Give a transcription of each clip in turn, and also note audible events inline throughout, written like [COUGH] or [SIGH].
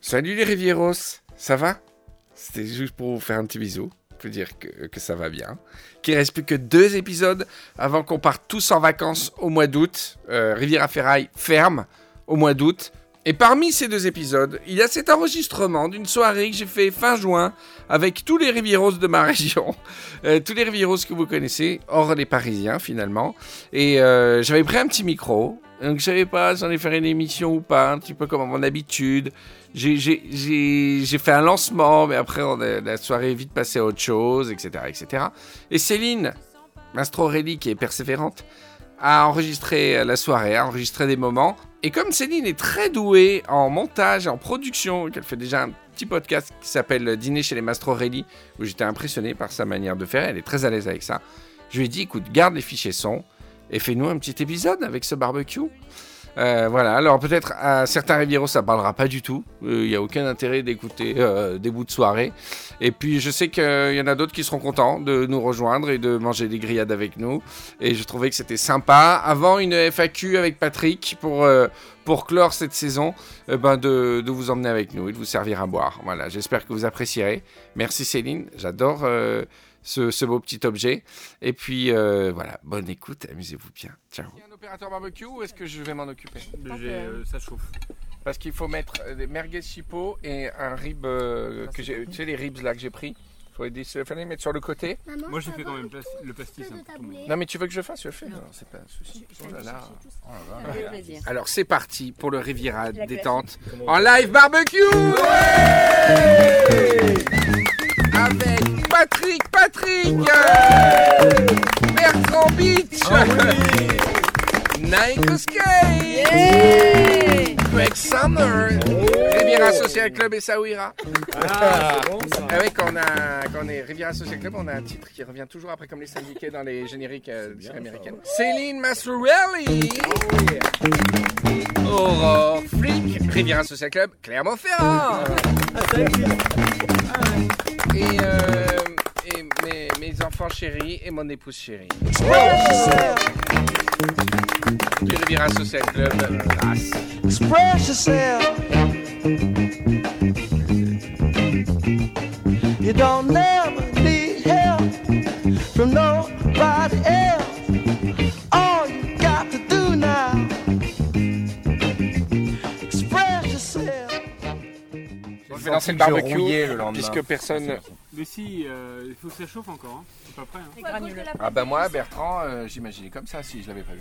Salut les Rivieros, ça va? C'était juste pour vous faire un petit bisou, pour dire que, ça va bien. Qu'il reste plus que deux épisodes avant qu'on parte tous en vacances au mois d'août. Euh, Riviera Ferraille ferme au mois d'août. Et parmi ces deux épisodes, il y a cet enregistrement d'une soirée que j'ai fait fin juin avec tous les Rivieros de ma [LAUGHS] région, Euh, tous les Rivieros que vous connaissez, hors les Parisiens finalement. Et euh, j'avais pris un petit micro, donc je savais pas si on allait faire une émission ou pas, un petit peu comme à mon habitude. J'ai- fait un lancement, mais après la soirée est vite passée à autre chose, etc. etc. Et Céline, Mastrorelli, qui est persévérante, a enregistré la soirée, a enregistré des moments. Et comme Céline est très douée en montage en production, qu'elle fait déjà un petit podcast qui s'appelle Dîner chez les Mastrorelli, où j'étais impressionné par sa manière de faire, elle est très à l'aise avec ça. Je lui ai dit, écoute, garde les fichiers son et fais-nous un petit épisode avec ce barbecue. Euh, voilà, alors peut-être à certains Rivieros ça parlera pas du tout, il n'y a aucun intérêt d'écouter euh, des bouts de soirée. Et puis je sais qu'il y en a d'autres qui seront contents de nous rejoindre et de manger des grillades avec nous. Et je trouvais que c'était sympa. Avant une FAQ avec Patrick pour, euh, pour clore cette saison, euh, ben de, de vous emmener avec nous et de vous servir à boire. Voilà, j'espère que vous apprécierez. Merci Céline, j'adore euh, ce, ce beau petit objet. Et puis euh, voilà, bonne écoute, amusez-vous bien. Ciao. Il y a un opérateur barbecue ou est-ce que je vais m'en occuper? Ça chauffe. Parce qu'il faut mettre euh, des merguez chipot et un rib euh, que j'ai. Tu sais, les ribs là que j'ai pris. Il faut aider fallait les mettre sur le côté. Maman, Moi, j'ai fait quand même plas- le pastis. Hein. Non, mais tu veux que je fasse, je fais. Non, c'est pas un souci. Je- je Oh là là. plaisir. Alors c'est parti pour le Riviera détente en live barbecue avec Patrick Patrick. Bertrand Beach. Nike Skate Greg Summer Riviera Social Club et Saouira Ah oui, quand on, a, quand on est Riviera Social Club, on a un titre qui revient toujours après comme les syndiqués dans les génériques euh, américaines. Céline Mastroelli Aurore Flick, Riviera Social Club, Clermont-Ferrand. Et, euh, et mes, mes enfants chéris et mon épouse chérie. Du Riviera Social Club, Grasse. Express yourself. You don't never need help from nobody else. Lancer le barbecue, le lendemain. puisque personne... Mais si, euh, il faut que ça chauffe encore. Hein. C'est pas prêt. Hein. Ah bah moi, Bertrand, euh, j'imaginais comme ça si je l'avais pas vu.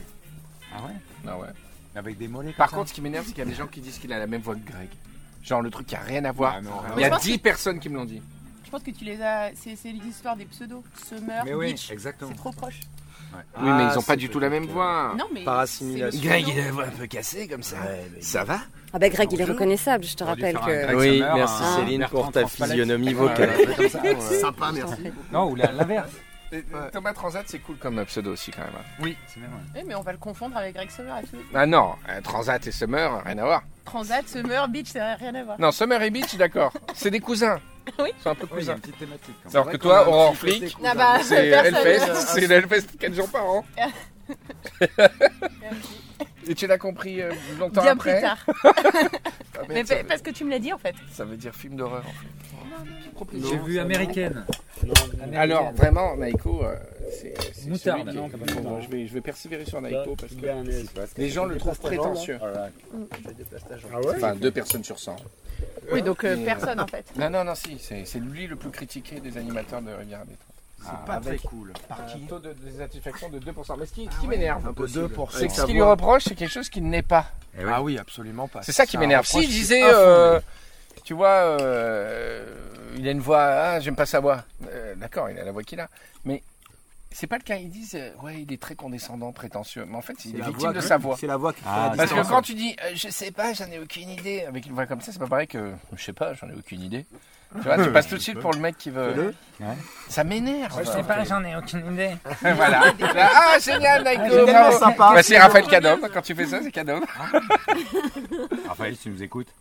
Ah ouais? Ah ouais. Avec des mollets Par contre, ce qui m'énerve, c'est qu'il y a des gens qui disent qu'il a la même voix que Greg. Genre le truc qui a rien à voir. Ah non, Il y a Je pense 10 personnes qui me l'ont dit. Je pense que tu les as. C'est c'est l'histoire des pseudos. Summer, Mais oui, Beach. exactement. C'est trop proche. Oui, mais ils ont pas du tout la même voix. Non, mais. Par assimilation. Greg, il a la voix un peu cassée comme ça. Ça va Ah bah Greg, il est reconnaissable, je te rappelle que... Oui, Summer, merci un- Céline pour ta physionomie vocale. Sympa, merci. Non, ou l'inverse. Euh, Thomas Transat, c'est cool comme pseudo aussi quand même. hein. Oui, c'est bien. ouais. Eh, mais on va le confondre avec Greg Summer et tout. Ah non, euh, Transat et Summer, rien à voir. Transat, Summer, Beach, ça n'a rien à voir. Non, Summer et Beach, d'accord. C'est des cousins. Oui. Sont un peu Oui, il y a cousins. une petite thématique. quand même. Alors C'est que toi, Aurore côté Ah bah, C'est Hellfest, c'est le Hellfest 4 jours par an. Et tu l'as compris euh, longtemps Bien après plus tard. [LAUGHS] Ah, Mais veut, parce que tu me l'as dit en fait. ça veut dire film d'horreur en fait. J'ai vu Américaine. Alors vraiment, Naiko, euh, c'est c'est Moutarde, qui- non, Bon, bon, je, vais, je vais persévérer sur Naiko parce que les gens le trouvent prétentieux. Enfin, deux personnes sur 100. Oui, donc euh, euh, personne en fait. Non, non, non, si, c'est c'est lui le plus critiqué des animateurs de Rivière des C'est pas très cool. Un taux de désatisfaction de 2%. Mais ce qui, ce qui m'énerve, Un peu 2%. c'est que ce qu'il lui reproche, c'est quelque chose qu'il n'est pas. Ah oui, absolument pas. C'est ça qui m'énerve. Si je qui disais, euh, tu vois, euh, il a une voix, ah, j'aime pas sa voix. Euh, D'accord, il a la voix qu'il a. Mais c'est pas le cas. Ils disent, euh, ouais, il est très condescendant, prétentieux. Mais en fait, il est la victime voix de sa voix. C'est la voix qui fait Ah, la Parce que quand tu dis, euh, je sais pas, j'en ai aucune idée, avec une voix comme ça, c'est pas pareil que, je sais pas, j'en ai aucune idée. Tu vois, tu [LAUGHS] passes tout de suite pour le mec qui veut. Ça m'énerve. Je sais pas, j'en ai aucune idée. [LAUGHS] voilà. [LAUGHS] Ah, génial, tellement bravo. sympa. Bah, c'est Raphaël Cadom. Quand tu fais ça, c'est Cadom. Raphaël, si tu nous écoutes.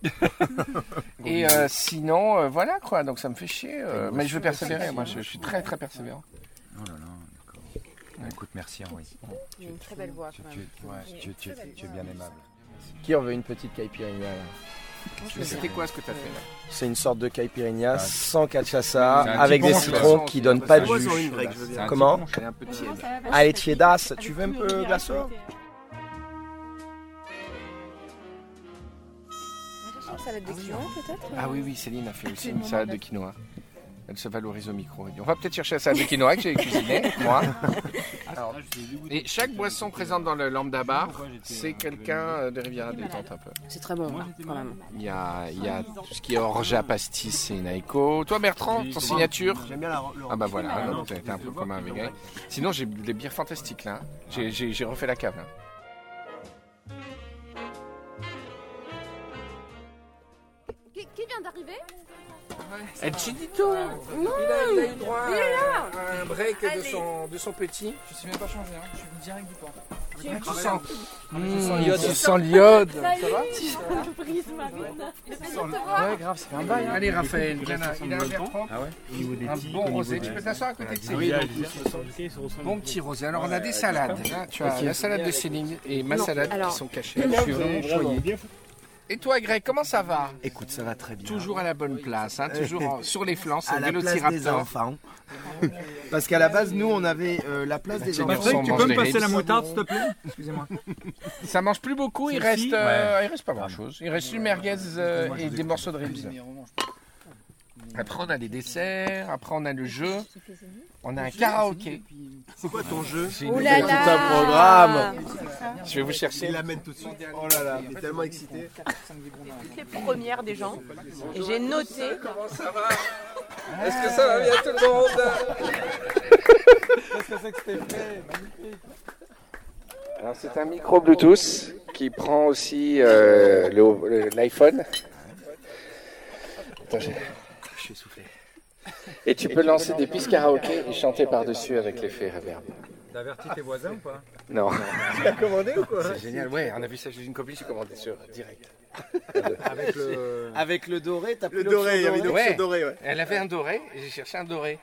Et euh, sinon, euh, voilà quoi. Donc ça me fait chier. euh, mais je veux persévérer. Moi, je, je suis très très persévérant. Oh là là. Écoute, merci Henri. Il a une très belle voix Tu, quand tu- même. ouais, tu- tu- tu es bien aimable. Qui en veut une petite caipirinha C'était quoi ce que t'as fait là C'est une sorte de caipirinha Ah. sans cachaça, avec des citrons qui donnent pas de jus. Comment. Allez, tiédas, tu veux un peu glaçon Une salade de quinoa peut-être Ah oui, oui, Céline a fait aussi une salade de quinoa. Elle se valorise au micro. On va peut-être chercher la salade de quinoa que j'ai cuisinée, [LAUGHS] moi. Alors, et chaque boisson présente dans le lambda bar, c'est quelqu'un euh, de Riviera Détente un peu. C'est très bon hein, quand même. Il y a, il y a tout ce qui est orge à pastis, c'est une Aiko. Toi, Bertrand, ton signature J'aime bien la Ah bah voilà, donc t'as été un peu commun avec elle. Sinon, j'ai des bières fantastiques là. J'ai- refait la cave là. Qui, qui vient d'arriver? El Chinito il, a, il a eu droit à un break de son, de son petit. Je suis même pas changé, hein. je suis direct du port. Tu sens, Mmh, tu sens l'iode. Ça va Ouais, grave, ça fait un bail. hein. Allez Raphaël, il en a, il a un verre trempe, un bon rosé. Tu peux t'asseoir à côté de Céline. Bon petit rosé. Alors on a des salades. Là, tu as la salade de Céline et ma Non, salade alors- qui sont cachées. Je suis vraiment choyé. Et toi Greg, comment ça va Écoute, ça va très bien. Toujours à la bonne place, hein, toujours en- sur les flancs, c'est à le la place des Vélociraptor. enfants. Parce qu'à la base, nous, on avait euh, la place des c'est enfants. Patrick, tu peux me passer la moutarde, s'il te plaît Excusez-moi. Ça mange plus beaucoup, il reste, euh, il reste pas grand chose. Il reste une merguez euh, et des morceaux de ribs. Après on a des desserts, après on a le jeu, on a un karaoké. C'est quoi ton jeu Ouh là Tout là un programme. Je vais vous chercher. Il l'amène tout de suite. Oh là là, il est tellement excité. les premières des gens. Et j'ai noté. Comment ça va Est-ce que ça va bien tout le monde Alors c'est un micro Bluetooth qui prend aussi euh, l'iPhone. Attends, suis essoufflé. Et tu peux lancer des pistes karaoké et chanter par-dessus avec l'effet reverb. T'as averti tes voisins ou pas? Non. Tu l'as commandé ou quoi? C'est génial, ouais, on a vu ça chez une copine, j'ai commandé sur direct. Avec le. Avec le doré, t'as pris Le doré, il y avait une option dorée, ouais. Elle avait un doré et j'ai cherché un doré.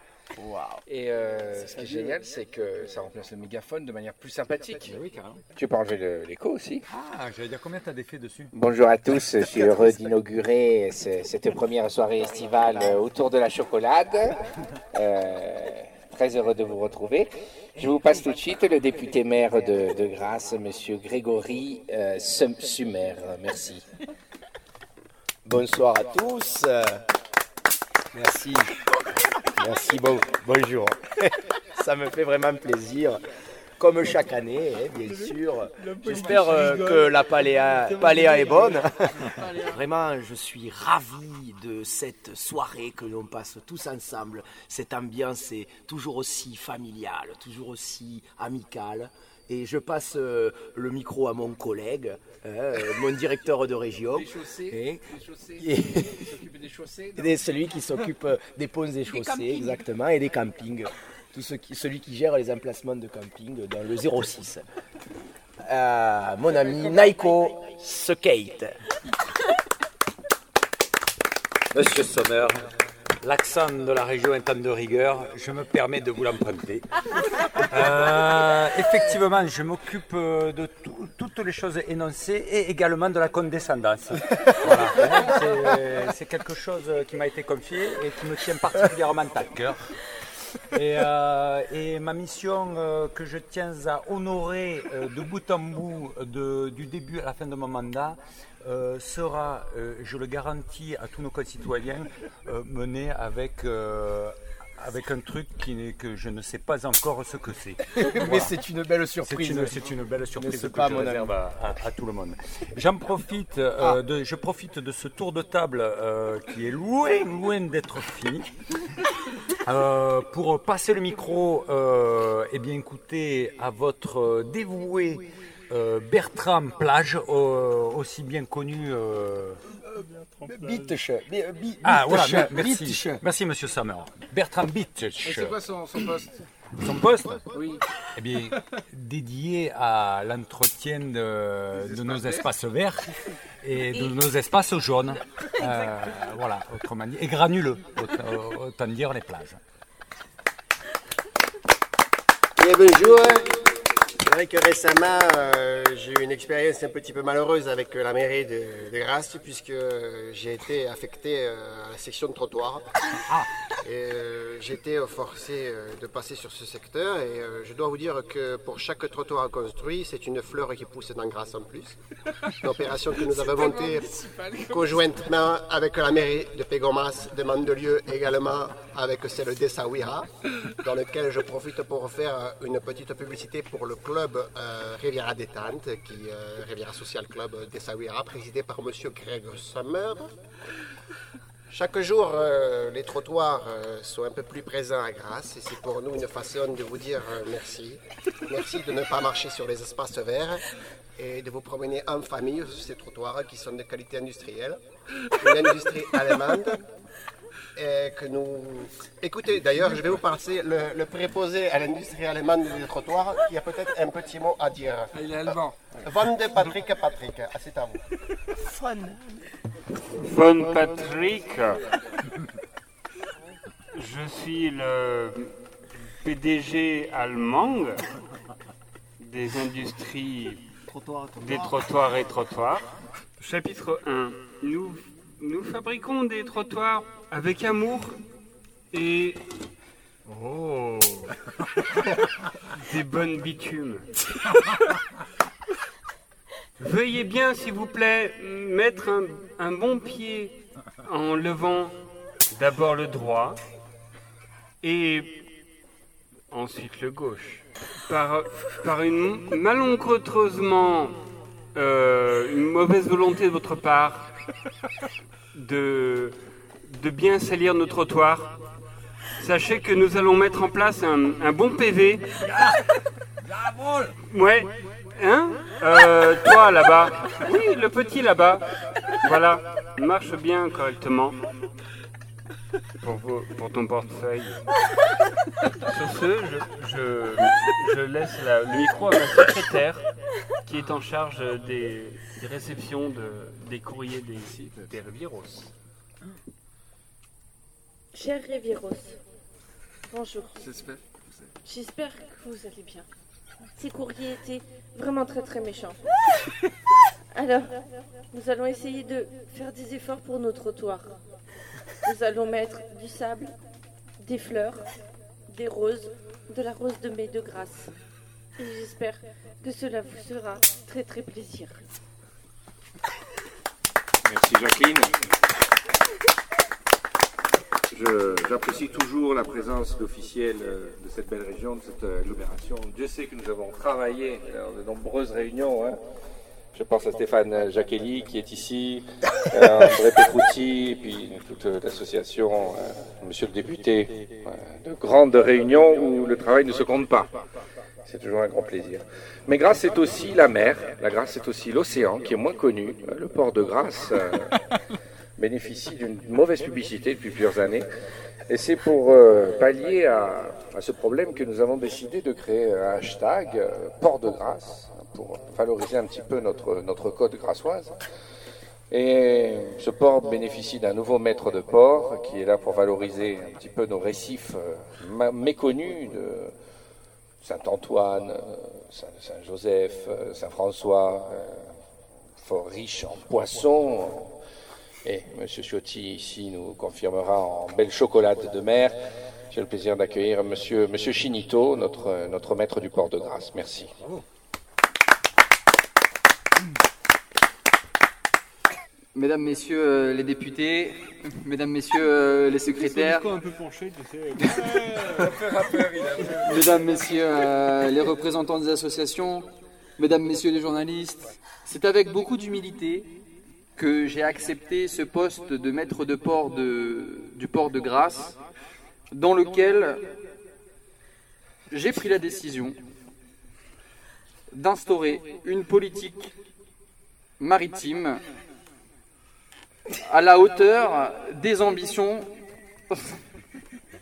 Et euh, ce qui est génial, c'est que ça remplace le mégaphone de manière plus sympathique. Oui, carrément. Tu peux enlever le- l'écho aussi. Ah, j'allais dire combien t'as d'effets dessus? Bonjour à tous, je suis heureux d'inaugurer ce- cette première soirée estivale euh, autour de la chocolade. Euh, très heureux de vous retrouver. Je vous passe tout de suite le député maire de, de Grasse, monsieur Grégory euh, Sum- Sumer. Merci. Bonsoir à tous. Merci. Merci, bon, bonjour. [LAUGHS] Ça me fait vraiment plaisir. Comme chaque année, hein, bien sûr. J'espère euh, que la paléa, paléa est bonne. [LAUGHS] Vraiment, je suis ravi de cette soirée que l'on passe tous ensemble. Cette ambiance est toujours aussi familiale, toujours aussi amicale. Et je passe euh, le micro à mon collègue, hein, euh, mon directeur de région. Et- et- et celui qui s'occupe euh, des ponts et chaussées, exactement, et des campings. Tout ce qui, celui qui gère les emplacements de camping dans le 06. Euh, mon ami Naiko Skate. Monsieur Sommer, l'accent de la région étant de rigueur, je me permets de vous l'emprunter. [LAUGHS] Euh, effectivement, je m'occupe euh, de tout- toutes les choses énoncées et également de la condescendance. Voilà. C'est- C'est quelque chose qui m'a été confié et qui me tient particulièrement à cœur. Et, euh, et ma mission euh, que je tiens à honorer euh, de bout en bout du début à la fin de mon mandat sera, je le garantis à tous nos concitoyens, menée avec, avec un truc qui n'est- que je ne sais pas encore ce que c'est. [LAUGHS] Mais c'est une belle surprise. c'est une belle surprise que pas, je mon réserve à, à- à tout le monde. J'en profite, euh, de, je profite de ce tour de table euh, qui est loin, loin d'être fini. [LAUGHS] Euh, pour passer le micro, euh, eh bien écoutez, à votre dévoué euh, Bertrand Plage, euh, aussi bien connu. euh, bi- Ah voilà, merci, merci Monsieur Sammer. Bertrand Bitch. son, son poste? Son poste? Oui. Eh bien, dédié à l'entretien de, de nos espaces verts et de nos espaces jaunes. Euh, voilà, autrement dit, et granuleux, autant, autant dire les plages. Eh bonjour. C'est vrai que récemment, euh, j'ai eu une expérience un petit peu malheureuse avec euh, la mairie de, de Grasse, puisque euh, j'ai été affecté à la section de trottoir. Et euh, j'ai été euh, forcé de passer sur ce secteur. Et euh, je dois vous dire que pour chaque trottoir construit, c'est une fleur qui pousse dans Grasse en plus. Une opération que nous avons montée conjointement avec la mairie de Pégomas, de Mandelieu, également avec celle d'Essaouira, dans lequel je profite pour faire une petite publicité pour le club euh, Riviera Détente, qui euh, Riviera Social Club d'Essaouira, présidé par Monsieur Greg Sommer. Chaque jour, euh, les trottoirs euh, sont un peu plus présents à Grasse et c'est pour nous une façon de vous dire merci. Merci de ne pas marcher sur les espaces verts et de vous promener en famille sur ces trottoirs qui sont de qualité industrielle. Une industrie allemande et que nous... Écoutez, d'ailleurs, je vais vous passer le, le préposé à l'industrie allemande des trottoirs qui a peut-être un petit mot à dire. Il est allemand. Von de Patrick Patrick, Ah, c'est à vous. Von Patrick. Je suis le PDG allemand des industries des trottoirs et trottoirs. Chapitre 1. Nous, nous fabriquons des trottoirs avec amour et... Oh [LAUGHS] Des bonnes bitumes. Veuillez bien, s'il vous plaît, mettre un, un bon pied en levant d'abord le droit et ensuite le gauche. Par, par une malencontreusement, euh, une mauvaise volonté de votre part de, bien salir nos trottoirs, sachez que nous allons mettre en place un, un bon PV. Ouais. Hein Euh, Toi là-bas. Oui, le petit là-bas. Voilà. Marche bien correctement. Pour, vos- pour ton portefeuille. Sur ce, je, je, je laisse la- le micro à ma secrétaire qui est en charge des, des réceptions de, des courriers des, des Rivieros. Cher Rivieros, bonjour. J'espère. J'espère que vous allez bien. Ces courriers étaient vraiment très très méchants. Alors, nous allons essayer de faire des efforts pour nos trottoirs. Nous allons mettre du sable, des fleurs, des roses, de la rose de mai de grâce. J'espère que cela vous fera très très plaisir. Merci Jacqueline. J'apprécie toujours la présence d'officiels euh, de cette belle région, de cette euh, agglomération. Dieu sait que nous avons travaillé dans de nombreuses réunions. hein. Je pense à Stéphane Jacquelli qui est ici, [LAUGHS] euh, André Petrucci, et puis toute euh, l'association, euh, monsieur le député. euh, de grandes réunions où le travail ne se compte pas. C'est toujours un grand plaisir. Mais Grasse, c'est aussi la mer, la Grasse, c'est aussi l'océan qui est moins connu. Euh, Le port de Grasse euh, [LAUGHS] bénéficie d'une mauvaise publicité depuis plusieurs années. Et c'est pour euh, pallier à, à ce problème que nous avons décidé de créer un hashtag euh, port de Grasse pour valoriser un petit peu notre, notre côte grassoise. Et ce port bénéficie d'un nouveau maître de port qui est là pour valoriser un petit peu nos récifs euh, méconnus de Saint-Antoine, euh, Saint- Saint-Joseph, euh, Saint-François, fort riche en poissons. Et M. Ciotti ici nous confirmera en belle chocolate de mer. J'ai le plaisir d'accueillir M. Monsieur, Monsieur Chinito, notre, notre maître du port de Grasse. Merci. Mesdames, Messieurs euh, les députés, [LAUGHS] Mesdames, Messieurs euh, les secrétaires, un peu penché, tu sais. [LAUGHS] Mesdames, Messieurs euh, les représentants des associations, Mesdames, Messieurs les journalistes, c'est avec beaucoup d'humilité que j'ai accepté ce poste de maître de port de- du port de Grasse, dans lequel j'ai pris la décision d'instaurer une politique maritime à la hauteur des ambitions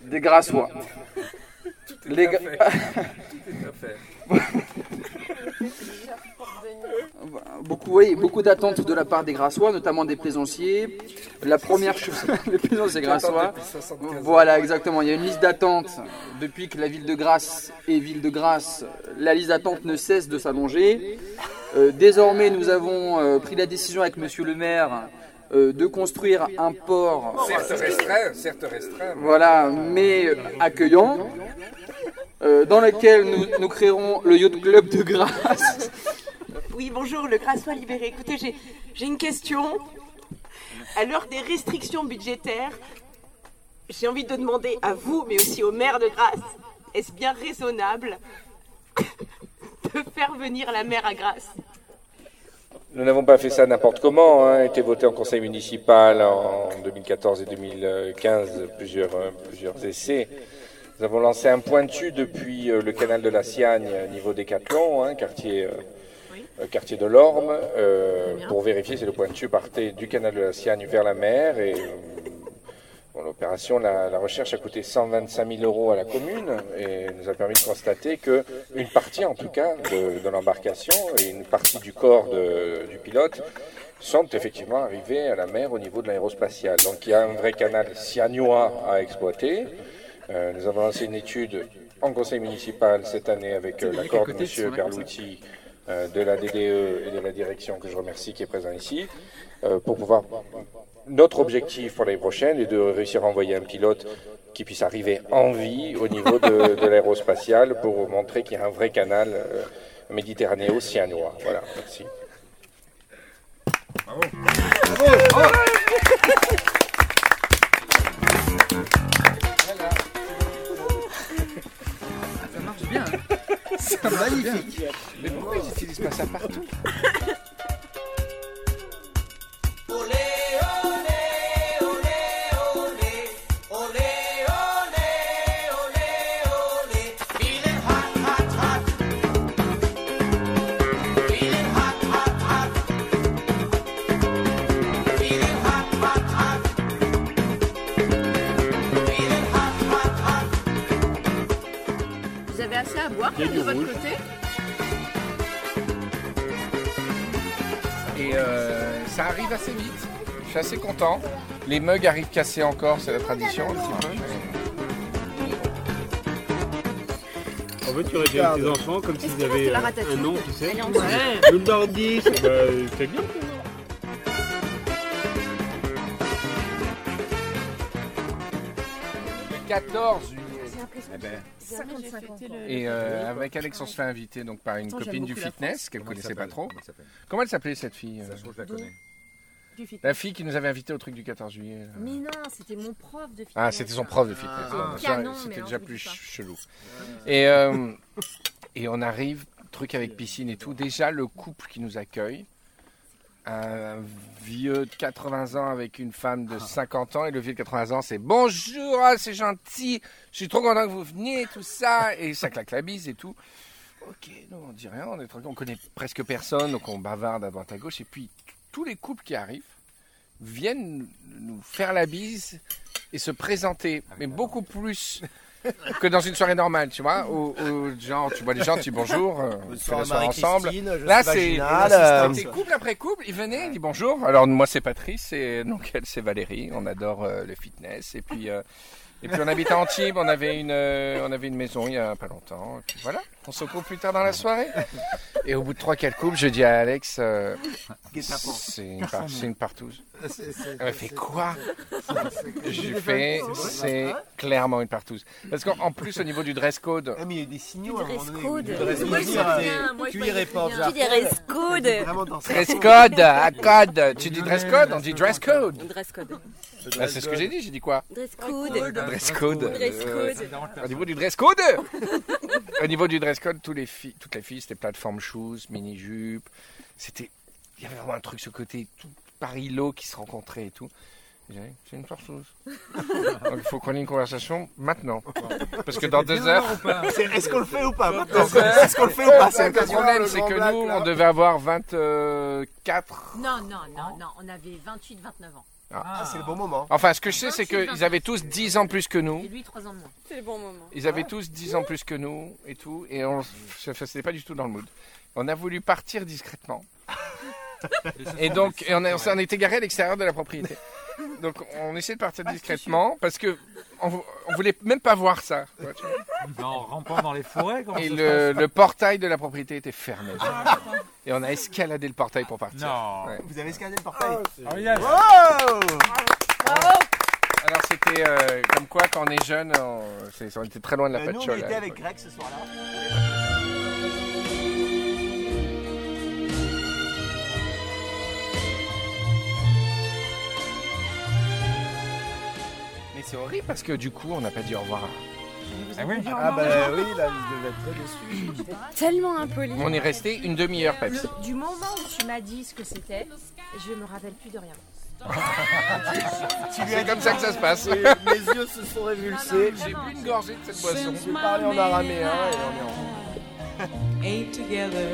des Grassois. Les Gra- beaucoup [LAUGHS] beaucoup, oui, beaucoup d'attentes de la part des Grassois, notamment des plaisanciers. La première chose, [LAUGHS] les plaisanciers grassois. Voilà, exactement. Il y a une liste d'attente depuis que la ville de Grasse est ville de Grasse. La liste d'attente ne cesse de s'allonger. Euh, désormais, nous avons euh, pris la décision avec Monsieur le maire euh, de construire un port. Certes restreint, certes restreint. Voilà, mais accueillant, euh, dans lequel nous, nous créerons le yacht club de Grasse. Oui, bonjour, le Grassois libéré. Écoutez, j'ai- j'ai une question. À l'heure des restrictions budgétaires, j'ai envie de demander à vous, mais aussi au maire de Grasse, est-ce bien raisonnable de faire venir la mer à Grasse? Nous n'avons pas fait ça n'importe comment, hein, a été voté en conseil municipal en 2014 et 2015 plusieurs, euh, plusieurs essais. Nous avons lancé un pointu depuis euh, le canal de la Siagne, euh, niveau Décathlon, hein, quartier, euh, quartier de l'Orme, euh, pour vérifier si le pointu partait du canal de la Siagne vers la mer. Et bon, l'opération, la, la recherche a coûté 125 000 euros à la commune et nous a permis de constater que une partie, en tout cas, de, de l'embarcation et une partie du corps de- du pilote sont effectivement arrivés à la mer au niveau de l'aérospatiale. Donc il y a un vrai canal siagnois à exploiter. Euh, nous avons lancé une étude en conseil municipal cette année avec euh, l'accord de M. Berlouti euh, de la DDE et de la direction que je remercie qui est présent ici, pour pouvoir... Notre objectif pour l'année prochaine est de réussir à envoyer un pilote qui puisse arriver en vie au niveau de, de l'aérospatiale pour montrer qu'il y a un vrai canal euh, méditerranéo-sianois. Voilà, merci. Ça marche bien. hein. Ça marche magnifique. bien. Mais pourquoi ils utilisent pas ça partout? Il y a de du votre rouge. côté Et euh, ça arrive assez vite. Je suis assez content. Les mugs arrivent cassés encore, c'est la tradition un petit peu. En fait, tu aurais dit avec tes enfants comme s'ils avaient euh, un nom, tu sais. Le nordiste, bah, c'est bien. Le 14 juillet. Eh ben. 55 ans. Et euh, avec Alex, on se fait inviter donc par une Attends, copine du fitness qu'elle elle connaissait pas trop. Comment elle s'appelait cette fille euh Ça je la connais. Fille qui nous avait invité au truc du 14 juillet. là. Mais non, c'était mon prof de fitness. Ah, c'était son prof de fitness. Ah. Canon, C'était déjà plus ch- chelou. Et, euh, et on arrive, truc avec piscine et tout. Déjà, le couple qui nous accueille, un vieux de 80 ans avec une femme de 50 ans. Et le vieux de 80 ans, c'est bonjour, ah, c'est gentil, je suis trop content que vous veniez, tout ça. Et ça claque la bise et tout. Ok, nous on dit rien, on est tranquille, on connaît presque personne, donc on bavarde à droite à gauche. Et puis tous les couples qui arrivent viennent nous faire la bise et se présenter, mais beaucoup plus [LAUGHS] que dans une soirée normale, tu vois, où, où, genre tu vois les gens, tu dis bonjour, euh, on fait Bonsoir, la soirée ensemble. Là c'est euh, couple après couple, ils venaient, ils disent bonjour. Alors moi c'est Patrice et donc elle c'est Valérie, on adore euh, le fitness et puis euh, et puis on habite à Antibes, on avait une euh, on avait une maison il y a pas longtemps. Et puis voilà, on se coupe plus tard dans la soirée? Et au bout de trois quatre couples, je dis à Alex, euh, c'est une, par- une partouze. Elle fait quoi? c'est- Je lui fais, c'est clairement une partouze. Parce qu'en plus au niveau du dress code. mais il y a des signaux code. Du dress code, cuir et porte dit jarret. dress code. Dress code, à code. Tu dis dress code, on dit dress code. Dress code. Ah, c'est ce que j'ai dit, j'ai dit quoi? Dress code. Dress code. Dress code. au niveau du dress code Au niveau du dress code, tous les filles, toutes les filles, c'était plateforme shoes, mini-jupe. C'était. Il y avait vraiment un truc, ce côté tout Paris-Lot qui se rencontrait et tout. C'est une partouze. [LAUGHS] Donc il faut qu'on ait une conversation maintenant. Parce que dans [LAUGHS] deux heures. Est-ce qu'on le fait ou pas Est-ce qu'on le fait ou pas C'est Le problème, c'est que nous, on devait avoir 24. Non, non, non, non, on avait 28, 29 ans. Ah, c'est le bon moment. Enfin, ce que je sais, c'est qu'ils avaient tous 10 ans plus que nous. Et lui, 3 ans de moins. C'est le bon moment. Ils avaient tous 10 ans plus que nous et tout. Et on c'était pas du tout dans le mood. On a voulu partir discrètement. [LAUGHS] Et donc, et on, a- on s'en était garé à l'extérieur de la propriété. Donc, on essaie de partir discrètement parce que on, vou- on voulait même pas voir ça. quoi, tu vois. Non, rampant dans les forêts, comment Et ça se le, passe le portail de la propriété était fermé. Et on a escaladé le portail pour partir. Non. Ouais. Vous avez escaladé le portail Oh, yes. Wow Alors c'était euh, comme quoi quand on est jeune, on, c'est- on était très loin de la Euh, Nous, on était à avec. Greg ce soir-là. C'est horrible parce que du coup on n'a pas dit au revoir. Ah oui Ah bah oui, là, vous devez être très déçus. Tellement impoli. On est resté une demi-heure. Le- du moment où tu m'as dit ce que c'était, je me rappelle plus de rien. C'est comme ça que ça se passe. Et Mes yeux se sont révulsés. J'ai bu une gorgée de cette boisson. J'ai parlé en araméen et on est en... ain't together.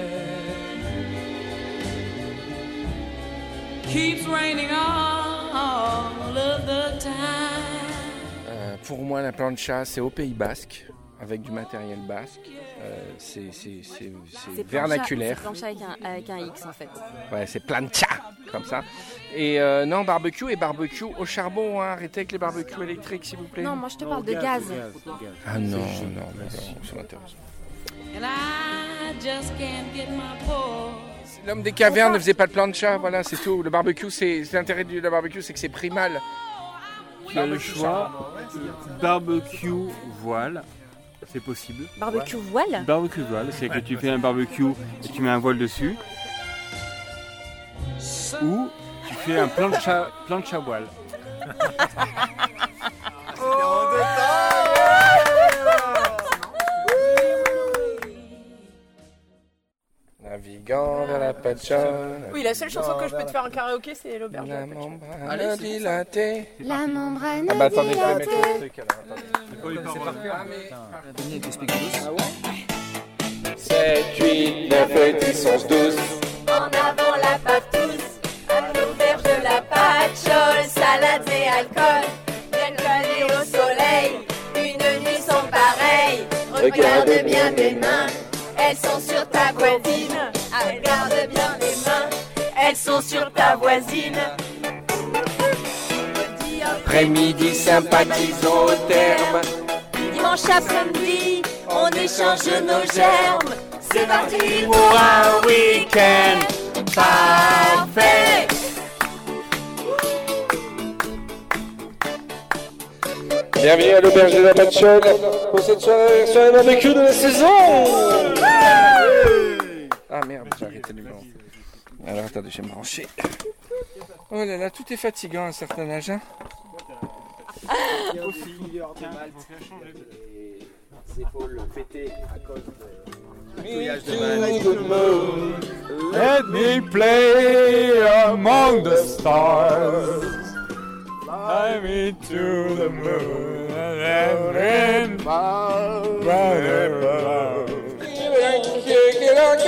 Keeps raining all of the time. Pour moi, la plancha, c'est au Pays Basque, avec du matériel basque. Euh, c'est vernaculaire. C'est plancha avec un, avec un X en fait. Ouais, c'est plancha, comme ça. Et euh, non, barbecue et barbecue au charbon. hein. Arrêtez avec les barbecues électriques, s'il vous plaît. Non, moi je te parle de gaz. Ah non, non, mais non, ça m'intéresse. And I just can't get my paw. L'homme des cavernes ne faisait pas de plancha, voilà, c'est tout. Le barbecue, c'est l'intérêt du la barbecue, c'est que c'est primal. Tu as le choix. Barbecue voile, c'est possible. Barbecue voile Barbecue voile, c'est que tu fais un barbecue et tu mets un voile dessus. Ou tu fais un plancha, plancha voile. Navigant vers la patchole. Oui, la seule chanson que je peux te faire en karaoké, c'est l'auberge. la Patchole. Allez, dilaté. La membrane Ah bah attendez, je vais dilatée. mettre le truc alors. attendez. Ah ouais 7, 8, 9, 10, 11, 12. En avant la patouze, à l'auberge de la patchole, salade et alcool, bien calé au soleil, une nuit sans pareil. Regarde bien tes mains, elles sont sur ta voisine. Regarde bien les mains, elles sont sur ta voisine. Après-midi, sympathisons au terme. Dimanche après-midi, on échange nos germes. C'est parti Pour un week-end parfait. Bienvenue à l'auberge de la patchole pour cette soirée, soirée barbecue de la saison. Ah merde, j'ai arrêté le blanc. Alors attendez, je vais me brancher. Oh là là, tout est fatigant à un certain âge. hein. Aussi les épaules pétées à cause du feuillage de. Let me play among the stars. Fly me to the moon and then Anche la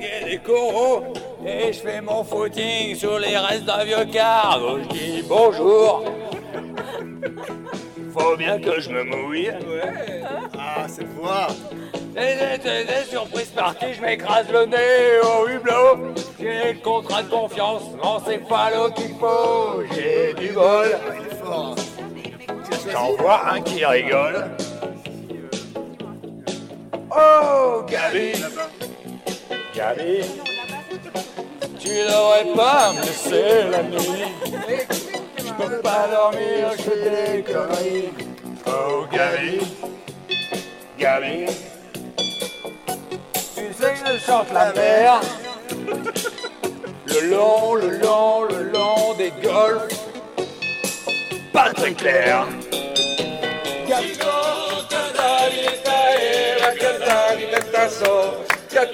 et des coraux et je fais mon footing sur les restes d'un vieux car. Donc je dis bonjour. Faut bien que je me mouille. Ah, cette voix des, des surprises parties, je m'écrase le nez au hublot. J'ai le contrat de confiance, non c'est pas l'eau qu'il faut. J'ai du bol. J'en vois un qui rigole. Oh, Gabi Gabi Tu devrais pas me laisser la nuit Je peux pas dormir, je fais des conneries Oh, Gabi Gabi Tu sais que je chante la mer Le long, le long, le long des golfs Pas très clair And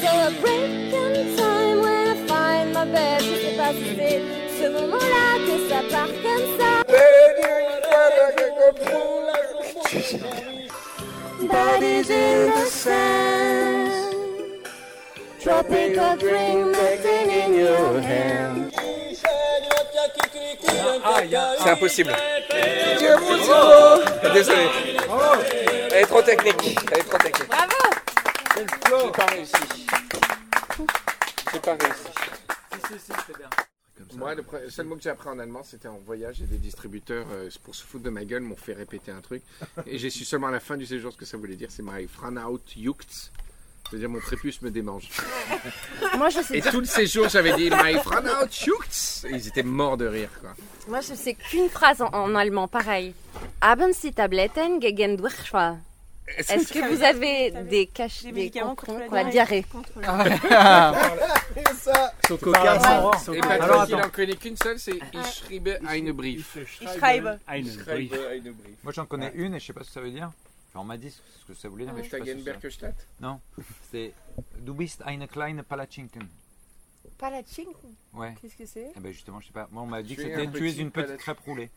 so a break in time when I find my bed. Je sais pas si c'est ce moment-là que ça part comme ça. Bodies in the sand. Tropical dream nothing in your hand. C'est impossible. Désolé. Elle est trop technique. Elle est trop technique. Bravo J'ai pas réussi. J'ai pas réussi. Moi, le pre- le seul mot que j'ai appris en allemand, c'était en voyage et des distributeurs, euh, pour se foutre de ma gueule, m'ont fait répéter un truc. Et j'ai su seulement à la fin du séjour ce que ça voulait dire. C'est my Franaut juckt. C'est-à-dire mon prépuce me démange. [LAUGHS] Moi, je sais Et dire- tout le séjour, j'avais dit my juckt. Et ils étaient morts de rire, quoi. Moi, je sais qu'une phrase en, en allemand, pareil. Haben Sie Tabletten gegen Durchfall? Est-ce que vous avez des cachets, des médicaments contre, la diarrhée? Son [LAUGHS] [LAUGHS] coca, Et son- Patrick, Alors, il en connaît qu'une seule, c'est Ich schreibe eine Brief. Ich schreibe. Ich schreibe eine Brief. Moi j'en connais une et je sais pas ce que ça veut dire. Enfin, on m'a dit ce que ça voulait dire, mais je pas Non, c'est Du bist eine kleine Palatschinken. Palatschinken? Ouais. Qu'est-ce que c'est? Eh ben justement, je sais pas. Moi on m'a dit que Tu es c'était un tu es petit une petite crêpe roulée.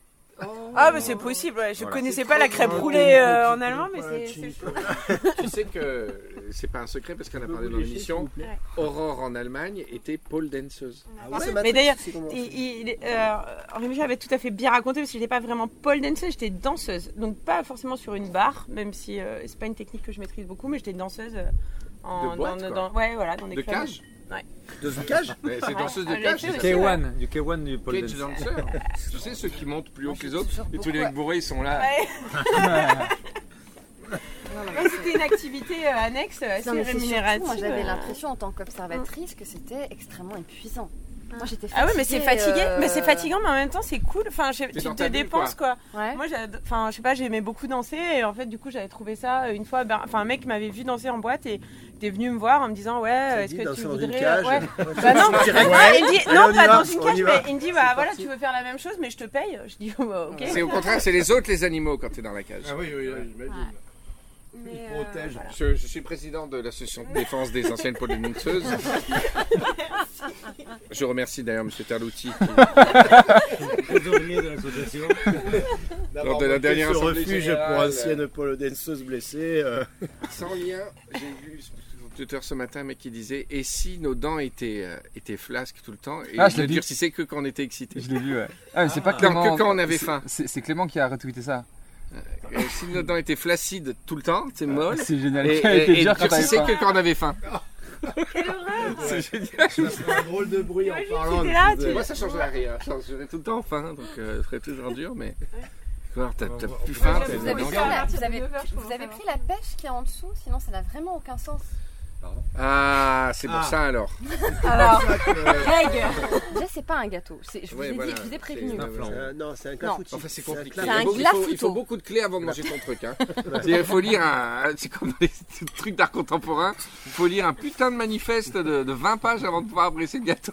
Ah, mais c'est possible, ouais. Je Voilà. connaissais pas la crêpe roulée euh, en allemand, mais c'est chou. [LAUGHS] tu sais que c'est pas un secret parce qu'on a parlé dans l'émission. Aurore en Allemagne était pole danseuse. Ah, mais d'ailleurs, il, il- euh, Henri Michel avait tout à fait bien raconté parce que j'étais pas vraiment pole danceuse, j'étais danseuse. Donc pas forcément sur une barre, même si euh, c'est pas une technique que je maîtrise beaucoup, mais j'étais danseuse euh, en, De boîte, dans, quoi. dans- ouais, voilà, dans des De clubs. cage? Ouais. De cage Mais c'est danseuse de Ah, cage. ça ouais. K1, du K1 du pole Cage dance. dancer. tu sais, ceux qui montent plus haut que les autres et tous les mecs bourrés ils sont là. [LAUGHS] Ouais, C'était une activité euh, annexe euh, assez Non, mais c'est surtout, rémunérative. Moi, j'avais euh. l'impression en tant qu'observatrice que c'était extrêmement épuisant. Moi, j'étais Ah ouais, mais c'est fatiguée, fatigué, euh, mais c'est fatigant, mais en même temps c'est cool. Enfin, je- tu te dépenses quoi. Ouais. Moi, enfin, je sais pas, j'aimais beaucoup danser et en fait, du coup, j'avais trouvé ça euh, une fois. ben, Enfin, un mec m'avait vu danser en boîte et était venu me voir en me disant ouais, est-ce que tu voudrais cage ouais. [LAUGHS] Bah [LAUGHS] non, il me dit non, pas va, dans une cage, mais il me dit bah voilà, tu veux faire la même chose, mais je te paye. Je dis oh, bah, ok. C'est au contraire, c'est les autres les animaux quand t'es dans la cage. Ah oui, oui, oui, j'imagine. Mais, euh, protège. voilà. Je, je suis président de l'association de défense des anciennes pole danseuses. Je remercie d'ailleurs M. Terlouti. Trésorier [LAUGHS] de l'association. Lors de la dernière ce refuge générale, pour anciennes pole danseuses blessées. euh, Sans lien, j'ai vu sur Twitter ce matin un mec qui disait Et si nos dents étaient, euh, étaient flasques tout le temps? Et Ah, je ne l'ai vu. durcissaient que quand on était excité Je l'ai vu, ouais. Ah, mais c'est pas Non, Clément. que quand on avait faim. C'est c'est Clément qui a retweeté ça. Et si nos dents étaient flacides tout le temps, c'est molle. C'est génial. Et, [LAUGHS] et, et dur quand t'avais durcissaient faim. que quand on avait faim. [LAUGHS] C'est génial. Ça fait un drôle de bruit en parlant. là, de- tu- Moi, ça changerait rien. Je changerais tout le temps faim, donc euh, ça ferait toujours dur, mais. T'as plus faim, Vous avez, pris la pêche qui est en dessous, sinon ça n'a vraiment aucun sens. Ah, c'est pour Ah. ça alors. [LAUGHS] Alors, [LAUGHS] Greg déjà, c'est pas un gâteau. C'est- Je vous Ouais, ai, voilà. dit, je vous ai prévenu. C'est un Non, c'est un Non. clafoutis. Enfin, c'est C'est un compliqué. C'est Il un faut- il, faut, il faut beaucoup de clés avant de manger ton [LAUGHS] truc. Hein. Il faut lire un. C'est comme les trucs d'art contemporain. Il faut lire un putain de manifeste de, de 20 pages avant de pouvoir apprécier le gâteau.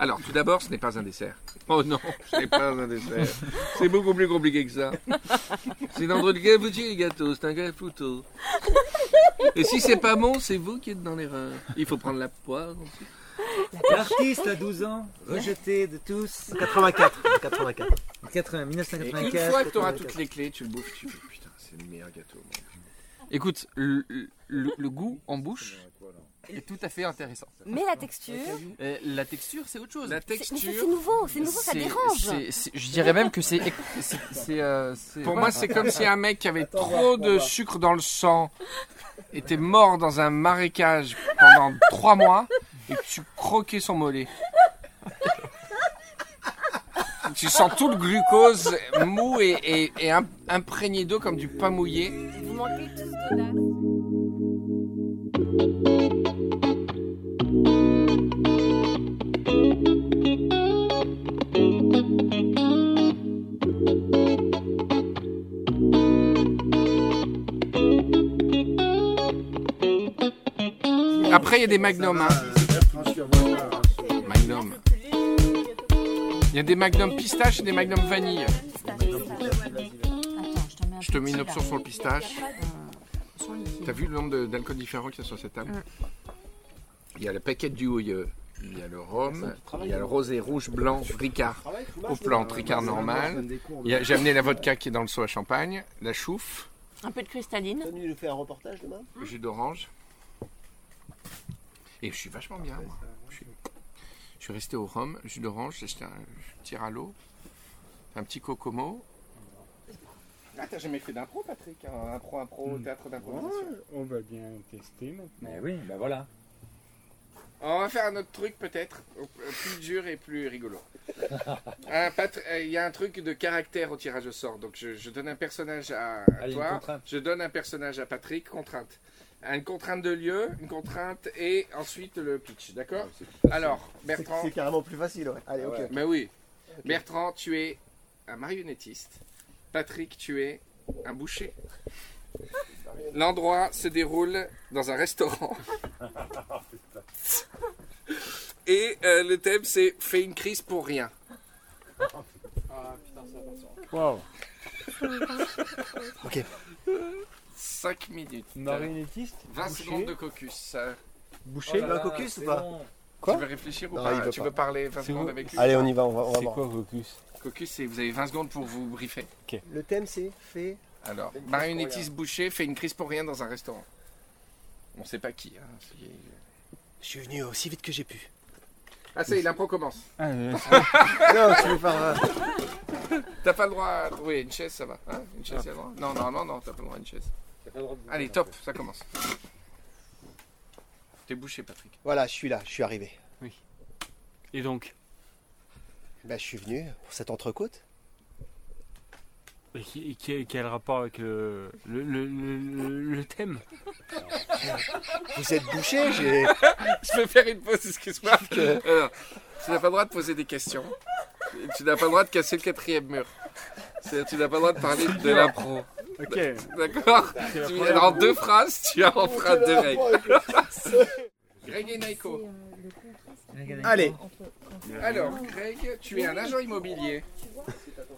Alors, tout d'abord, ce n'est pas un dessert. Oh non, ce n'est pas un dessert. C'est beaucoup plus compliqué que ça. C'est dans le gâteau, le gâteau. C'est un gâteau. Et si c'est pas bon, c'est vous qui êtes dans l'erreur. Il faut prendre la poire. L'artiste à 12 ans, rejeté de tous. 84. 84. 80, Et une 1984. fois que tu auras toutes les clés, tu le bouffes, tu fais putain, c'est le meilleur gâteau. Écoute, le, le- le goût en bouche est tout à fait intéressant. Mais la texture, Et la texture, c'est autre chose. La c'est- mais ça, texture. c'est nouveau, c'est nouveau, ça dérange. c'est- c'est- Je dirais même que c'est. c'est- c'est, euh, c'est- Pour ouais. moi, c'est comme si un mec qui avait trop de sucre dans le sang était mort dans un marécage pendant [LAUGHS] trois mois et que tu croquais son mollet. Tu sens tout le glucose mou et, et- et im- imprégné d'eau comme du pain mouillé. Vous manquez tous d'audace. Après, il y a des magnums. hein. Magnum. Il y a des magnums pistache et des magnums vanille. Je te mets une option sur le pistache. T'as vu le nombre d'alcools différents qu'il y a sur cette table Il y a le paquet du houilleux, il y a le rhum, il y a le rosé rouge, blanc, ricard aux plantes, ricard normal. J'ai amené la vodka qui est dans le seau à champagne, la chouffe, Un peu de cristalline. Tu nous faire un reportage demain? Le jus d'orange. Et je suis vachement bien, moi. Je suis, je suis resté au rhum, jus d'orange, j'ai acheté un tir à l'eau, un petit cocomo. Ah, t'as jamais fait d'impro, Patrick Un impro, impro, théâtre d'improvisation On va bien tester maintenant. Mais oui, ben voilà. On va faire un autre truc peut-être, euh, plus dur et plus rigolo. [LAUGHS] Euh, Il y a un truc de caractère au tirage au sort. Donc je, je donne un personnage à, à Allez, une toi, contrainte. je donne un personnage à Patrick, contrainte. Une contrainte de lieu, une contrainte et ensuite le pitch, d'accord Alors, Bertrand. C'est carrément plus facile, ouais. Allez, ok. ok. Mais oui. Bertrand, tu es un marionnettiste. Patrick, tu es un boucher. [LAUGHS] L'endroit se déroule dans un restaurant. [LAUGHS] [LAUGHS] Et euh, le thème, c'est Fais une crise pour rien. Wow. Ok. 5 minutes. Marionnettiste 20 boucher. secondes de cocus. ça- Boucher, Oh là un là, cocus ou c'est pas bon. Quoi tu veux réfléchir ou Non, pas veut Tu pas. veux parler 20 C'est secondes vous- avec lui Allez, on y va, on va, on va C'est voir. quoi Focus Cocus, c'est vous avez 20 secondes pour vous briefer. Le thème, c'est fait. Alors, Fais une crise marionnettiste boucher fait une crise pour rien dans un restaurant. On sait pas qui. Hein. c'est- Je suis venu aussi vite que j'ai pu. Ah, ça y est, l'impro commence. Ah, euh, [LAUGHS] non, tu veux faire. euh, T'as pas le droit à trouver une chaise, ça va hein Une chaise, a le droit Non, normalement, non, t'as pas le droit à une chaise. Allez, top, ça commence. T'es bouché, Patrick. Voilà, je suis là, je suis arrivé. Et donc Bah, je suis venu pour cette entrecôte. et qui- et qui- quel rapport avec le, le, le, le- le thème? Vous êtes bouché, j'ai. [LAUGHS] Je vais faire une pause, excuse-moi. Alors, tu n'as pas le droit de poser des questions. Tu n'as pas le droit de casser le quatrième mur. C'est-à-dire, tu n'as pas le droit de parler de l'impro. Ok. D'accord la Tu première En fois. deux phrases, tu as en phrase deux règles. [LAUGHS] Greg et Naiko. Allez. Alors, Greg, tu es un agent immobilier.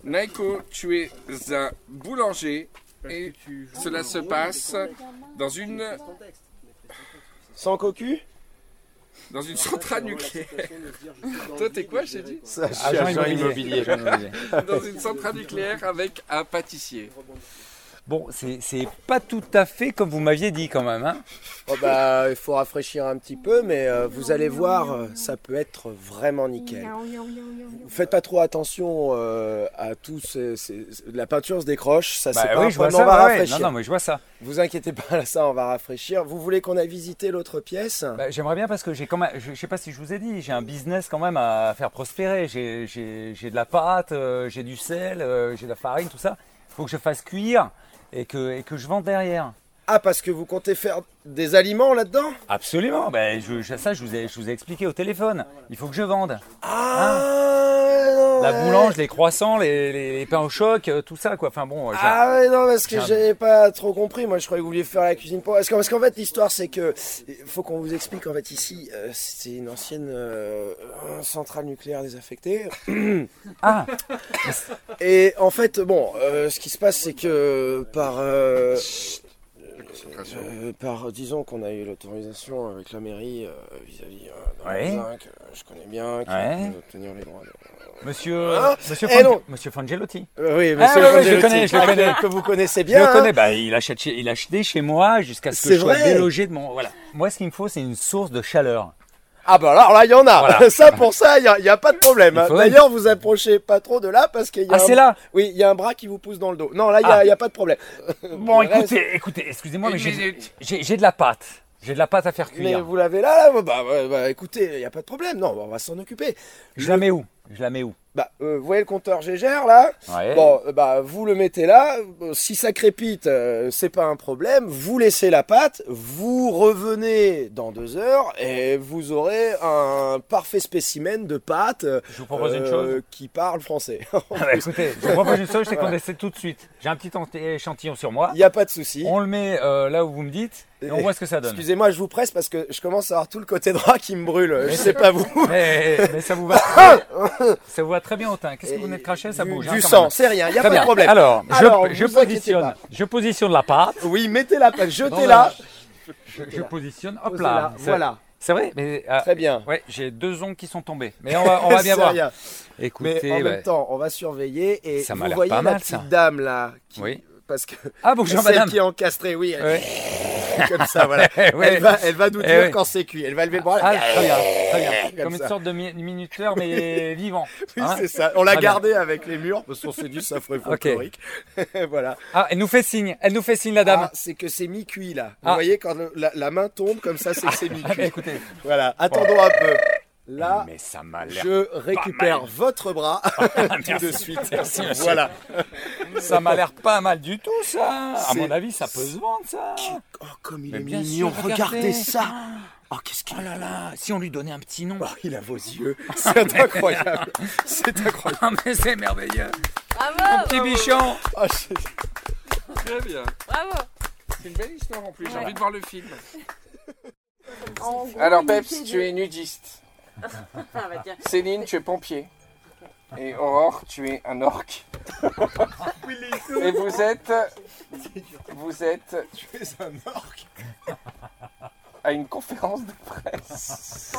Naiko, tu es un boulanger. Et cela se passe dans une, Sans cocu dans une centrale nucléaire. [LAUGHS] Toi, t'es quoi, j'ai dit. Agent immobilier. Dans une centrale nucléaire avec un pâtissier. Bon, c'est pas tout à fait comme vous m'aviez dit quand même. Hein Oh bah, il faut rafraîchir un petit peu, mais euh, vous allez voir, euh, ça peut être vraiment nickel. Faites pas trop attention euh, à tout ces, ces- La peinture se décroche, ça Bah c'est pas oui, je vois ça. on va ouais, ouais. rafraîchir. Non, non, mais je vois ça. Vous inquiétez pas, ça on va rafraîchir. Vous voulez qu'on aille visiter l'autre pièce? Bah, J'aimerais bien parce que j'ai quand même, je, je sais pas si je vous ai dit, j'ai un business quand même à faire prospérer. J'ai- de la pâte, euh, j'ai du sel, j'ai de la farine, tout ça. Il faut que je fasse cuire et que, je vende derrière. Ah, parce que vous comptez faire des aliments là-dedans? Absolument. Ben, je, je- ça, je vous, ai, je vous ai expliqué au téléphone. Il faut que je vende. Ah, non, La ouais. boulange, les croissants, les, les- les pains au choc, euh, tout ça, quoi. Enfin bon. j'ai- Ah ouais, non, parce que j'ai un- j'avais pas trop compris. Moi, je croyais que vous vouliez faire la cuisine pour. Parce qu'en parce qu'en fait, l'histoire, c'est que. Il faut qu'on vous explique, en fait, ici, euh, c'est une ancienne euh, centrale nucléaire désaffectée. [COUGHS] Ah Et en fait, bon, euh, ce qui se passe, c'est que par. euh, euh, par, disons qu'on a eu l'autorisation avec la mairie euh, vis-à-vis euh, d'un Ouais. voisin que je connais bien, qui Ouais. peut obtenir les droits de... Monsieur, Hein monsieur, Eh non. monsieur Frangelotti. Euh, oui, Ah, monsieur ouais, ouais, je le connais, je le ah, connais. que vous connaissez Je bien. le connais. Bah, il, achète chez, il a acheté chez moi jusqu'à ce que C'est je sois vrai délogé de mon. Voilà. Moi, ce qu'il me faut, c'est une source de chaleur. Ah bah alors là, il y en a. Voilà. [LAUGHS] ça, pour ça, il n'y a, il y a pas de problème. Faudrait- D'ailleurs, vous approchez pas trop de là parce qu'il y a Ah, un- c'est là Oui, il y a un bras qui vous pousse dans le dos. Non, là, il n'y a, Ah. a pas de problème. [LAUGHS] Bon, reste- écoutez, écoutez, excusez-moi, mais j'ai- de la pâte. J'ai de la pâte à faire Mais cuire. vous l'avez là, là bah, bah, bah, écoutez, il n'y a pas de problème. Non, on va s'en occuper. Je la mets où Je la mets où? Bah, euh, vous voyez le compteur Gégère là? Ouais. Bon, euh, bah, vous le mettez là. Euh, Si ça crépite, euh, c'est pas un problème. Vous laissez la pâte, vous revenez dans deux heures et vous aurez un parfait spécimen de pâte. Je vous propose une chose. Qui parle français. Ah bah, [LAUGHS] écoutez, je vous propose une chose, c'est qu'on essaie tout de suite. J'ai un petit échantillon sur moi. Il n'y a pas de souci. On le met euh, là où vous me dites et on voit ce que ça donne. Excusez-moi, je vous presse parce que je commence à avoir tout le côté droit qui me brûle. Je sais pas vous. Mais, mais ça vous va [LAUGHS] [LAUGHS] Ça vous va très bien au teint. Qu'est-ce que vous venez de cracher? Ça du- bouge. du hein, quand sang, c'est rien, y a Très pas de problème. Alors, je, Alors, positionne, je positionne la pâte. Oui, mettez la pâte, jetez-la. Je, je positionne. Hop là. Voilà. C'est vrai mais, euh, Très bien. Ouais, j'ai deux ongles qui sont tombés. Mais on va, on va [LAUGHS] bien voir. rien. Écoutez, Mais en même temps, on va surveiller et Ça m'a vous voyez pas la mal, petite ça. dame là. Qui... Oui. Parce que Ah, bonjour, celle madame. qui est encastrée, oui. Elle... Ouais. Comme ça, voilà. [LAUGHS] Ouais. Elle, va, elle va nous Eh dire quand c'est cuit. Elle va lever le bras. Ah, très bien, très bien. Comme Comme une ça. sorte de mi- minuteur, mais [LAUGHS] vivant. Oui, Hein c'est ça. On l'a bien. gardé avec les murs parce qu'on s'est dit ça ferait folklorique. [LAUGHS] voilà. Ah, elle nous fait signe. Elle nous fait signe, la dame. Ah, c'est que c'est mi-cuit là. Vous Ah. voyez quand le- la, la main tombe comme ça, c'est que c'est Ah, mi-cuit. bah, écoutez. Voilà. Attendons un peu. Là, Mais ça m'a l'air. je récupère mal. votre bras [LAUGHS] [LAUGHS] tout Merci. de suite. Merci, voilà. Ça m'a l'air pas mal du tout, ça. À mon avis, ça peut se vendre, ça. Oh, comme il Mais est bien mignon. sûr, regardez ça. Oh, qu'est-ce qu'il Oh là là, si on lui donnait un petit nom. Oh, il a vos yeux. [LAUGHS] C'est incroyable. C'est incroyable. Ah, mais c'est merveilleux. Bravo Mon petit bichon. Oh, Très bien. Bravo C'est une belle histoire en plus. J'ai Ouais. envie de voir le film. Alors, Peps, tu es nudiste. Ah, bah, tiens. Céline, tu es pompier. Et Aurore, tu es un orc. Et vous êtes. Vous êtes. Tu es un orc. À une conférence de presse.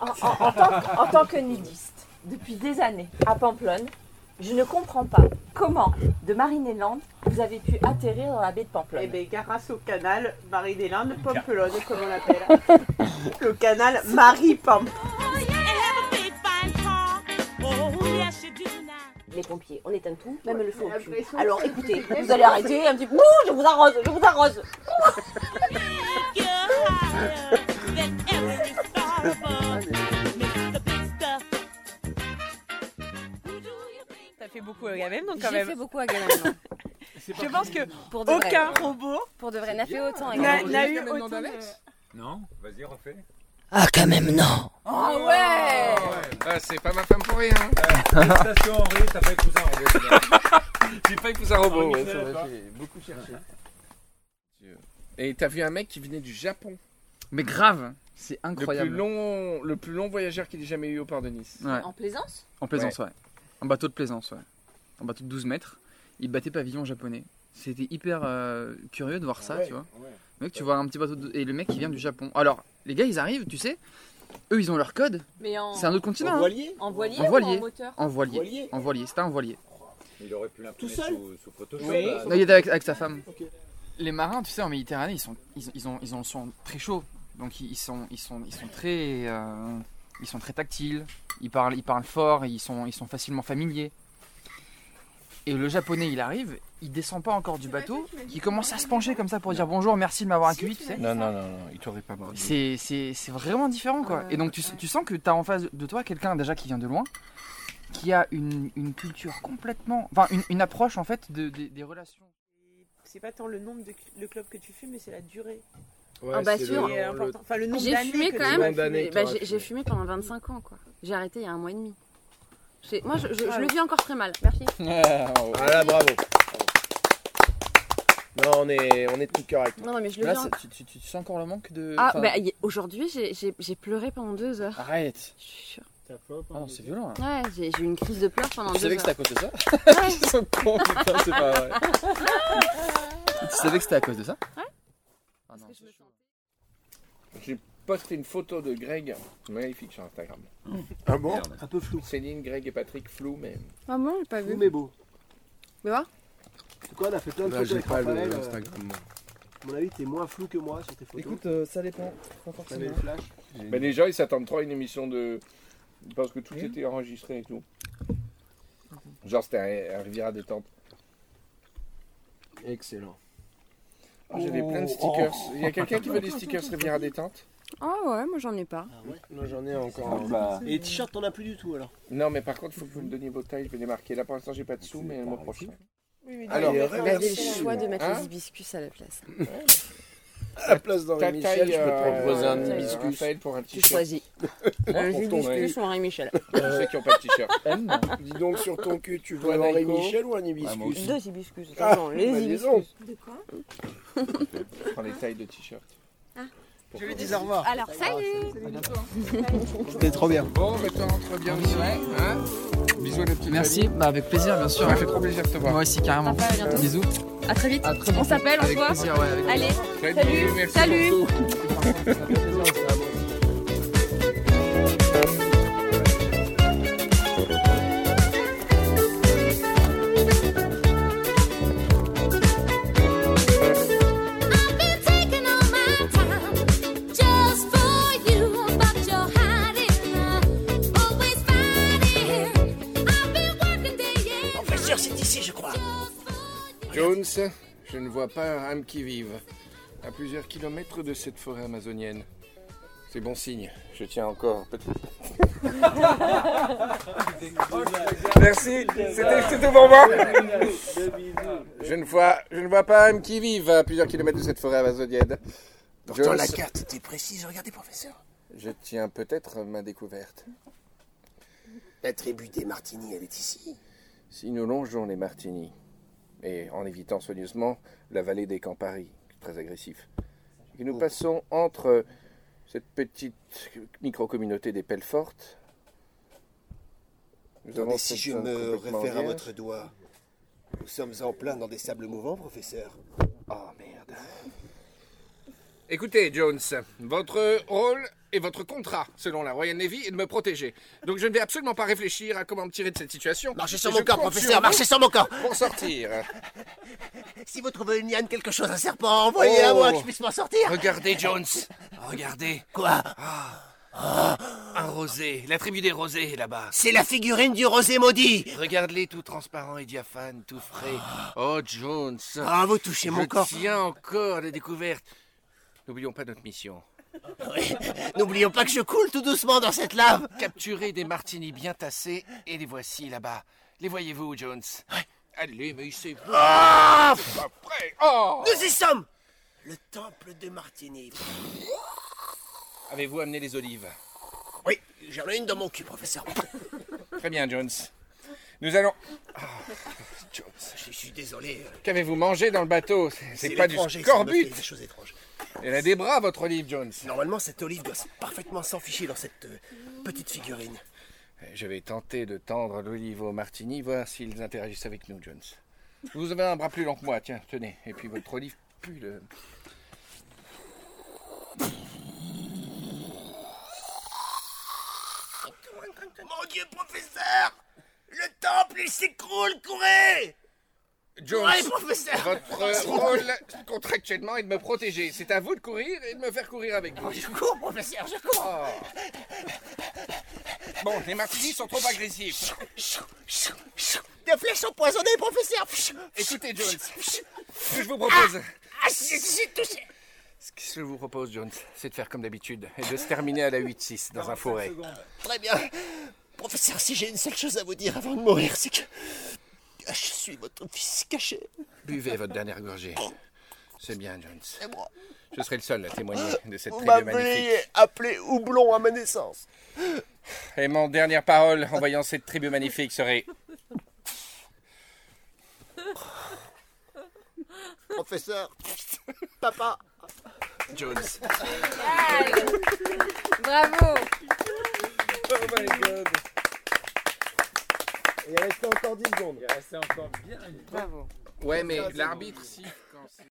En, en- en tant, que- en tant que nudiste, depuis des années, à Pamplonne, je ne comprends pas comment, de Marineland, vous avez pu atterrir dans la baie de Pamplonne. Eh bien, grâce au canal Marie-des-Landes Pamplonne, comme on l'appelle. [LAUGHS] Le canal Marie-Pamplonne. Les pompiers, on éteint tout, même le feu. Alors écoutez, vous allez arrêter un petit peu. Ouh, je vous arrose, je vous arrose. [LAUGHS] Ça fait beaucoup à Gamem, donc quand J'ai même. fait beaucoup à Galamon. [LAUGHS] Je pense que Pour de vrai. aucun robot Pour de vrai, n'a fait autant. à n'a n'a eu autant de... Non, vas-y, refais. Ah, quand même, non. Oh ouais Ah, c'est pas ma femme pour rien. Félicitations, Henri, t'as pas épousé un robot. [LAUGHS] J'ai pas épousé un robot. ouais, Henri c'est vrai, Philippe, j'ai beaucoup cherché. Et t'as vu un mec qui venait du Japon? Mais grave, c'est Le incroyable. plus long, le plus long voyageur qu'il ait jamais eu au port de Nice. Ouais. En plaisance? En plaisance, ouais. En bateau de plaisance, ouais. En bateau de 12 mètres. Il battait pavillon japonais. C'était hyper euh, curieux de voir ça, Ouais, tu vois. ouais. Mec, tu vois un petit bateau de... Et le mec, il vient du Japon. Alors, les gars, ils arrivent, tu sais. Eux, ils ont leur code. Mais en... C'est un autre continent. En hein. voilier En voilier, En ou en voilier. moteur En voilier. Voilier. En voilier. C'était un voilier. Il aurait pu l'imprimer Tout seul sous, sous Photoshop. Oui. là. Non, il était avec, avec sa femme. Les marins, tu sais, en Méditerranée, ils sont, ils, ils ont, ils ont, sont très chauds. Donc ils ils sont, ils sont, ils sont très, euh, ils sont très tactiles. Ils parlent, ils parlent fort. Et ils sont, ils sont facilement familiers. Et le japonais, il arrive, il descend pas encore du bateau, il commence à se pencher comme ça pour dire bonjour, merci de m'avoir accueilli, tu sais. Non, non, non, non, il t'aurait pas mordu. C'est, c'est, c'est vraiment différent quoi. Et donc tu, tu sens que tu as en face de toi quelqu'un déjà qui vient de loin, qui a une, une culture complètement, enfin une, une approche en fait de, des- des relations. C'est pas tant le nombre de le club que tu fumes, mais c'est la durée Ouais, Ah bah sûr. le- le- important. Enfin, le nombre J'ai fumé quand tu même. Bah, j'ai j'ai fumé. pendant 25 ans quoi. J'ai arrêté il y a un mois et demi. J'ai- Moi je, je- je le vis encore très mal, merci. [LAUGHS] Voilà, bravo. Non, on est, on est de tout cœur avec toi. Non, non mais je le Là, tu, tu- tu sens encore le manque de. Ah enfin, bah y- aujourd'hui j'ai- j'ai j'ai pleuré pendant deux heures. Arrête. Je suis sûre. Ah non, c'est violent. Là. Ouais, j'ai j'ai eu une crise de pleurs pendant Tu deux savais que c'était à heures. cause de ça Ouais. [LAUGHS] Ils sont cons, putain, c'est pas vrai. [LAUGHS] tu savais que c'était à cause de ça Ouais. Non, c'est chaud. J'ai posté une photo de Greg magnifique sur Instagram. Ah bon Un peu flou. Céline, Greg et Patrick, flou, mais. Ah bon, j'ai pas vu. Flou mais beau. Mais voir C'est quoi, on a fait plein de Là, photos j'ai avec pas le Raphaël. euh, Instagram. moi. À mon avis, t'es moins flou que moi sur tes photos. Écoute, euh, ça dépend. Pas T'avais forcément. le flash. Mais les gens, ils s'attendent trop à une émission de. Parce que tout était enregistré et tout. Genre, c'était un, un Riviera détente. Excellent. Oh, J'avais plein de stickers. Il y a quelqu'un qui veut des stickers Riviera détente Ah ouais, moi j'en ai pas. Ah ouais Moi j'en ai encore. Ah bah. Et les t-shirts, t'en as plus du tout alors Non, mais par contre, il faut que vous me donniez vos tailles. Je vais les marquer. Là, pour l'instant, j'ai pas de sous, mais le mois prochain. Oui, mais Alors, avez le merci. choix de mettre Hein les hibiscus à la place. À la place d'Henri Michel, taille, je peux te euh, proposer un euh, hibiscus. Raphaël pour un Tu t-shirt. choisis. [LAUGHS] Un ton hibiscus ou Henri Michel [LAUGHS] ceux qui n'ont pas de t-shirt. [LAUGHS] Dis donc sur ton cul, tu un Henri Michel ou un hibiscus Ah. Deux hibiscus. Ah, les bah, hibiscus. De quoi? Je prends les tailles de t-shirt. Je lui dis au revoir. Alors, salut C'était trop bien. Bon, bah toi, entre bien aussi. Hein Bisous à la petite Merci, bah avec plaisir, bien sûr. Ça m'a fait trop plaisir de te voir. Moi aussi, carrément. Bientôt. Bisous. À très vite. À très On s'appelle, on se Avec voit. plaisir, ouais, avec Allez, Salut, salut, merci salut. [LAUGHS] Jones, je ne vois pas un âme qui vive. À plusieurs kilomètres de cette forêt amazonienne. C'est bon signe. Je tiens encore. [LAUGHS] Merci. C'était pour moi. Je ne vois, je ne vois pas un âme qui vive à plusieurs kilomètres de cette forêt amazonienne. Pourtant, Jones, la carte était précise. Regardez, professeur. Je tiens peut-être ma découverte. La tribu des Martini, elle est ici? Si nous longeons les Martini, et en évitant soigneusement la vallée des Campari, très agressif, et que nous passons entre cette petite micro-communauté des Pellefortes, nous Non, avons mais si je me réfère à votre doigt, nous sommes en plein dans des sables mouvants, professeur. Oh merde. Écoutez, Jones, votre rôle et votre contrat, selon la Royal Navy, est de me protéger. Donc je ne vais absolument pas réfléchir à comment me tirer de cette situation. Marchez sur Et mon je corps, compte professeur, marchez sur mon corps. Pour sortir. [LAUGHS] Si vous trouvez une liane, quelque chose, un serpent, envoyez à Oh. moi que je puisse m'en sortir. Regardez, Jones. Regardez. Quoi? Un rosé. La tribu des rosés, là-bas. C'est la figurine du rosé maudit. Regarde-les, tout transparent et diaphane, tout frais. Oh, Jones. Ah, vous touchez mon Je corps. tiens encore la découverte. N'oublions pas notre mission. Oui. [LAUGHS] N'oublions pas que je coule tout doucement dans cette lave. Capturer des martinis bien tassés et les voici là-bas. Les voyez-vous, Jones? Allez, mais c'est vous. Ah Après. Oh Nous y sommes Le temple de Martini. Avez-vous amené les olives? Oui, j'en ai une dans mon cul, professeur. [LAUGHS] Très bien, Jones. Nous allons. Ah, Jones. Je suis désolé. Qu'avez-vous mangé dans le bateau? C'est- pas du scorbut Des choses étranges. Elle a des bras, votre olive, Jones. Normalement, cette olive doit parfaitement s'enficher dans cette euh, petite figurine. Je vais tenter de tendre l'olive aux martini, voir s'ils interagissent avec nous, Jones. Vous avez un bras plus long que moi, tiens, tenez. Et puis votre olive pue le. Mon Dieu, professeur Le temple, il s'écroule, courez Jones, Ouais, professeur votre [LAUGHS] rôle contractuellement est de me protéger. C'est à vous de courir et de me faire courir avec vous. Je cours, professeur, je cours Oh. Bon, les martinis sont trop agressifs. Des flèches empoisonnées, professeur Écoutez, Jones, ce que je vous propose. Ah, si, si, si, touché Ce que je vous propose, Jones, c'est de faire comme d'habitude et de se terminer à la 8-6 dans un forêt. Très bien. Professeur, si j'ai une seule chose à vous dire avant de mourir, c'est que je suis votre fils caché. Buvez votre dernière gorgée. C'est bien, Jones. Et moi Je serai le seul à témoigner de cette Vous tribu magnifique. appelé Houblon à ma naissance. Et mon dernière parole en voyant cette tribu magnifique serait Professeur, papa. Jones. Bravo Oh my god. Il restait encore 10 secondes. Il restait encore bien une Ouais, mais l'arbitre, si. quand